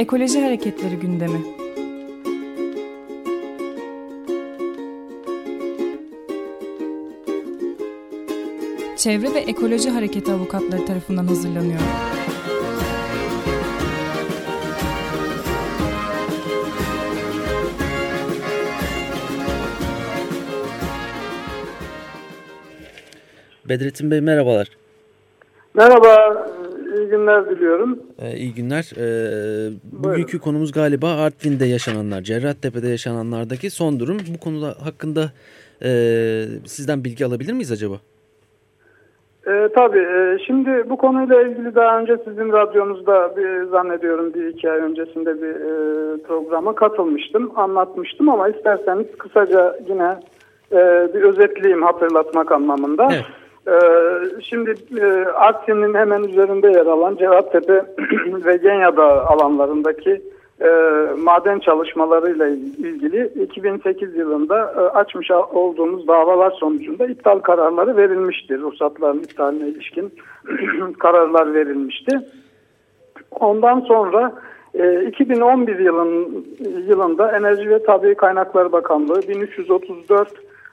Ekoloji Hareketleri gündemi. Çevre ve Ekoloji Hareketi avukatları tarafından hazırlanıyor. Bedrettin Bey merhabalar. Merhaba, iyi günler diliyorum. Ee, iyi günler. Ee, bugünkü Buyurun. konumuz galiba Artvin'de yaşananlar, Cerrahtepe'de yaşananlardaki son durum. Bu konuda hakkında e, sizden bilgi alabilir miyiz acaba? E, tabii. E, şimdi bu konuyla ilgili daha önce sizin radyonuzda bir, zannediyorum bir iki ay öncesinde bir e, programa katılmıştım. Anlatmıştım ama isterseniz kısaca yine e, bir özetleyeyim hatırlatmak anlamında. Evet. Ee, şimdi e, Artvin'in hemen üzerinde yer alan Cevattepe ve Genyada alanlarındaki e, maden çalışmalarıyla ilgili 2008 yılında e, açmış olduğumuz davalar sonucunda iptal kararları verilmişti. Ruhsatların iptaline ilişkin kararlar verilmişti. Ondan sonra 2011 yılın, yılında Enerji ve Tabi Kaynaklar Bakanlığı 1334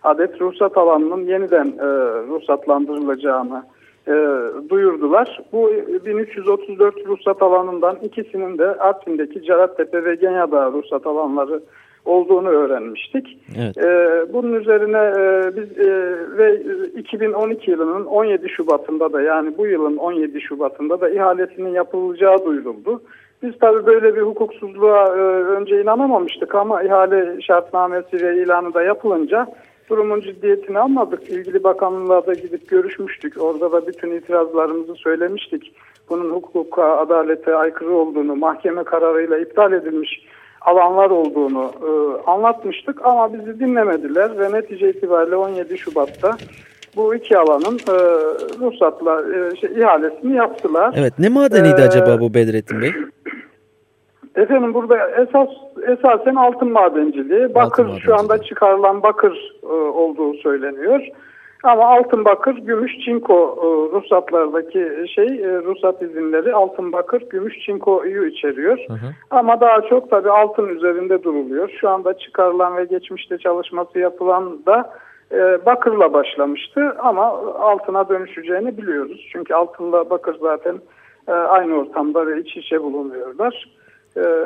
adet ruhsat alanının yeniden e, ruhsatlandırılacağını e, duyurdular. Bu 1334 ruhsat alanından ikisinin de Artvin'deki Cerattepe ve Genyada ruhsat alanları olduğunu öğrenmiştik. Evet. Ee, bunun üzerine e, biz e, ve 2012 yılının 17 Şubat'ında da yani bu yılın 17 Şubat'ında da ihalesinin yapılacağı duyuruldu. Biz tabii böyle bir hukuksuzluğa e, önce inanamamıştık ama ihale şartnamesi ve ilanı da yapılınca durumun ciddiyetini almadık. İlgili bakanlığa da gidip görüşmüştük. Orada da bütün itirazlarımızı söylemiştik. Bunun hukuka, adalete aykırı olduğunu, mahkeme kararıyla iptal edilmiş alanlar olduğunu e, anlatmıştık ama bizi dinlemediler ve netice itibariyle 17 Şubat'ta bu iki alanın e, ruhsatla e, şey, ihalesini yaptılar. Evet ne madeniydi ee, acaba bu Bedrettin Bey? Efendim burada esas esasen altın madenciliği. Bakır altın şu anda çıkarılan bakır e, olduğu söyleniyor. Ama altın bakır, gümüş, çinko e, ruhsatlardaki şey e, ruhsat izinleri altın bakır, gümüş, çinkoyu içeriyor. Hı hı. Ama daha çok tabii altın üzerinde duruluyor. Şu anda çıkarılan ve geçmişte çalışması yapılan da e, bakırla başlamıştı ama altına dönüşeceğini biliyoruz. Çünkü altınla bakır zaten e, aynı ortamda ve iç içe bulunuyorlar. Ee,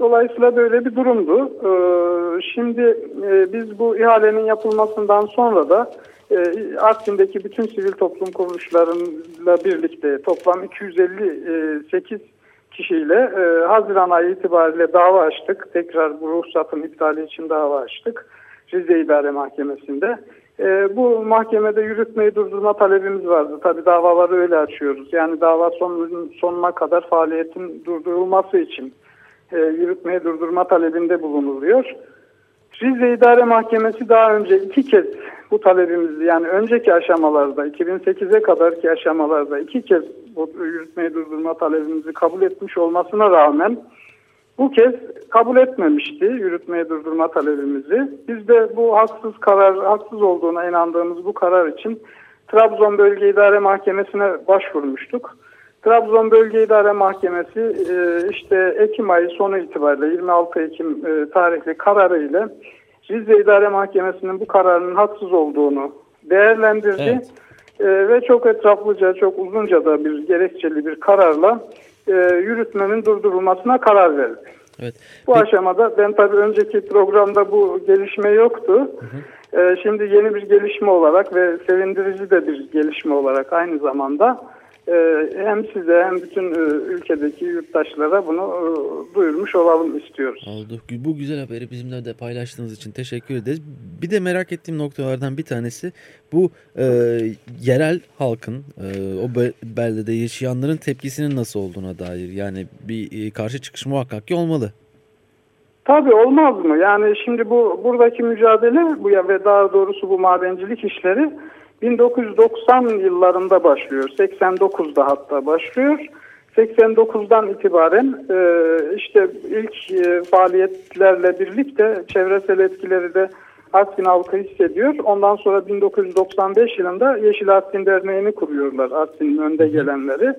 dolayısıyla böyle bir durumdu. Ee, şimdi e, biz bu ihalenin yapılmasından sonra da e, Artvin'deki bütün sivil toplum kuruluşlarıyla birlikte toplam 258 kişiyle e, Haziran ayı itibariyle dava açtık. Tekrar bu ruhsatın iptali için dava açtık. Rize İdare Mahkemesi'nde. bu mahkemede yürütmeyi durdurma talebimiz vardı. Tabi davaları öyle açıyoruz. Yani dava sonunun sonuna kadar faaliyetin durdurulması için e, yürütmeye durdurma talebinde bulunuluyor. Rize İdare Mahkemesi daha önce iki kez bu talebimizi yani önceki aşamalarda 2008'e kadarki aşamalarda iki kez bu yürütmeyi durdurma talebimizi kabul etmiş olmasına rağmen bu kez kabul etmemişti yürütmeyi durdurma talebimizi. Biz de bu haksız karar, haksız olduğuna inandığımız bu karar için Trabzon Bölge İdare Mahkemesi'ne başvurmuştuk. Trabzon Bölge İdare Mahkemesi e, işte Ekim ayı sonu itibariyle 26 Ekim e, tarihli kararıyla Rize İdare Mahkemesi'nin bu kararının haksız olduğunu değerlendirdi. Evet. E, ve çok etraflıca, çok uzunca da bir gerekçeli bir kararla yürütmenin durdurulmasına karar verdi. Evet. Bu Peki. aşamada ben tabii önceki programda bu gelişme yoktu. Hı hı. Şimdi yeni bir gelişme olarak ve sevindirici de bir gelişme olarak aynı zamanda hem size hem bütün e, ülkedeki yurttaşlara bunu e, duyurmuş olalım istiyoruz. Oldu. Bu güzel haberi bizimle de paylaştığınız için teşekkür ederiz. Bir de merak ettiğim noktalardan bir tanesi bu e, yerel halkın e, o beldede yaşayanların tepkisinin nasıl olduğuna dair. Yani bir e, karşı çıkış muhakkak ki olmalı. Tabii olmaz mı? Yani şimdi bu buradaki mücadele bu ya ve daha doğrusu bu madencilik işleri 1990 yıllarında başlıyor. 89'da hatta başlıyor. 89'dan itibaren e, işte ilk e, faaliyetlerle birlikte çevresel etkileri de Artvin halkı hissediyor. Ondan sonra 1995 yılında Yeşil Artvin Derneği'ni kuruyorlar Artvin'in önde gelenleri.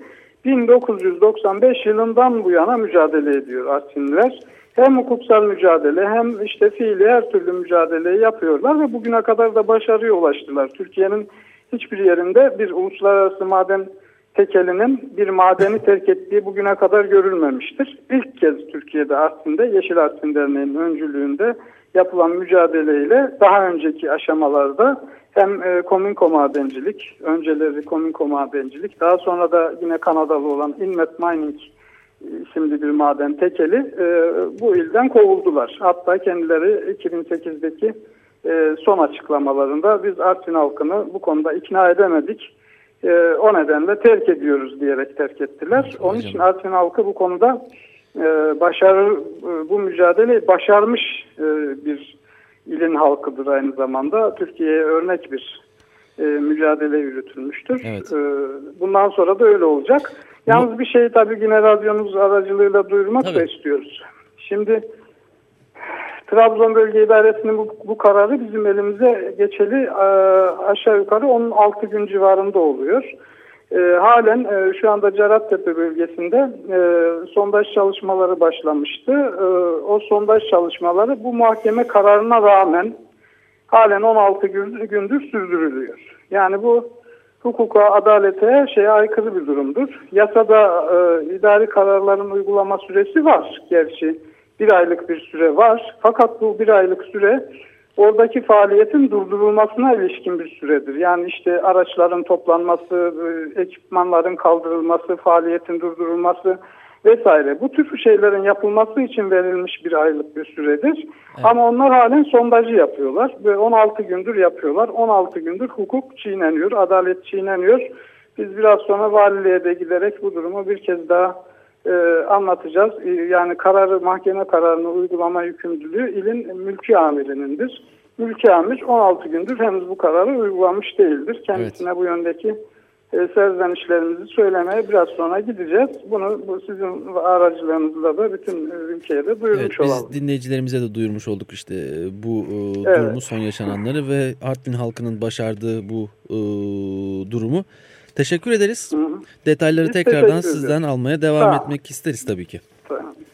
1995 yılından bu yana mücadele ediyor Artvinliler. Hem hukuksal mücadele hem işte fiili her türlü mücadeleyi yapıyorlar ve bugüne kadar da başarıya ulaştılar. Türkiye'nin hiçbir yerinde bir uluslararası maden tekelinin bir madeni terk ettiği bugüne kadar görülmemiştir. İlk kez Türkiye'de Artvin'de Yeşil Artvin Derneği'nin öncülüğünde yapılan mücadeleyle daha önceki aşamalarda hem e, komünko madencilik, önceleri komünko madencilik, daha sonra da yine Kanadalı olan Inmet Mining isimli bir maden tekeli e, bu ilden kovuldular. Hatta kendileri 2008'deki e, son açıklamalarında biz Artvin halkını bu konuda ikna edemedik. E, o nedenle terk ediyoruz diyerek terk ettiler. Onun için Artvin halkı bu konuda e, başarı e, bu mücadeleyi başarmış e, bir ilin halkıdır aynı zamanda. Türkiye'ye örnek bir e, mücadele yürütülmüştür. Evet. E, bundan sonra da öyle olacak. Yalnız bir şey tabii yine radyonuz aracılığıyla duyurmak tabii. da istiyoruz. Şimdi Trabzon Bölge İdaresi'nin bu, bu kararı bizim elimize geçeli e, aşağı yukarı 16 gün civarında oluyor. E, halen e, şu anda Cerattepe bölgesinde e, sondaj çalışmaları başlamıştı. E, o sondaj çalışmaları bu mahkeme kararına rağmen halen 16 gündür sürdürülüyor. Yani bu hukuka, adalete, her şeye aykırı bir durumdur. Yasada e, idari kararların uygulama süresi var gerçi. Bir aylık bir süre var. Fakat bu bir aylık süre oradaki faaliyetin durdurulmasına ilişkin bir süredir. Yani işte araçların toplanması, e, ekipmanların kaldırılması, faaliyetin durdurulması vesaire. Bu tür şeylerin yapılması için verilmiş bir aylık bir süredir. Evet. Ama onlar halen sondajı yapıyorlar ve 16 gündür yapıyorlar. 16 gündür hukuk çiğneniyor, adalet çiğneniyor. Biz biraz sonra valiliğe de giderek bu durumu bir kez daha e, anlatacağız. E, yani kararı, mahkeme kararını uygulama yükümlülüğü ilin mülki amirinindir. Mülki amir 16 gündür henüz bu kararı uygulamış değildir. Kendisine evet. bu yöndeki e, serzenişlerimizi söylemeye biraz sonra gideceğiz. Bunu bu sizin aracılığınızla da bütün ülkeye de duyurmuş evet, biz olalım. dinleyicilerimize de duyurmuş olduk işte e, bu e, evet. durumu, son yaşananları ve Artvin halkının başardığı bu e, durumu. Teşekkür ederiz. Hı hı. Detayları Biz tekrardan sizden almaya devam tamam. etmek isteriz tabii ki.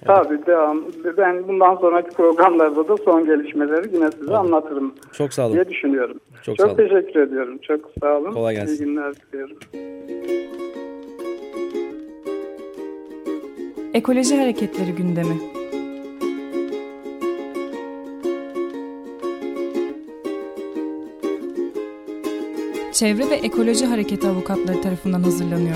Tabii devam. Ben bundan sonraki programlarda da son gelişmeleri yine size Tabii. anlatırım. Çok sağ olun. Diye düşünüyorum. Çok, Çok sağ olun. teşekkür ediyorum. Çok sağ olun. Kolay gelsin. İyi günler diliyorum. Ekoloji Hareketleri gündemi. Çevre ve Ekoloji Hareketi avukatları tarafından hazırlanıyor.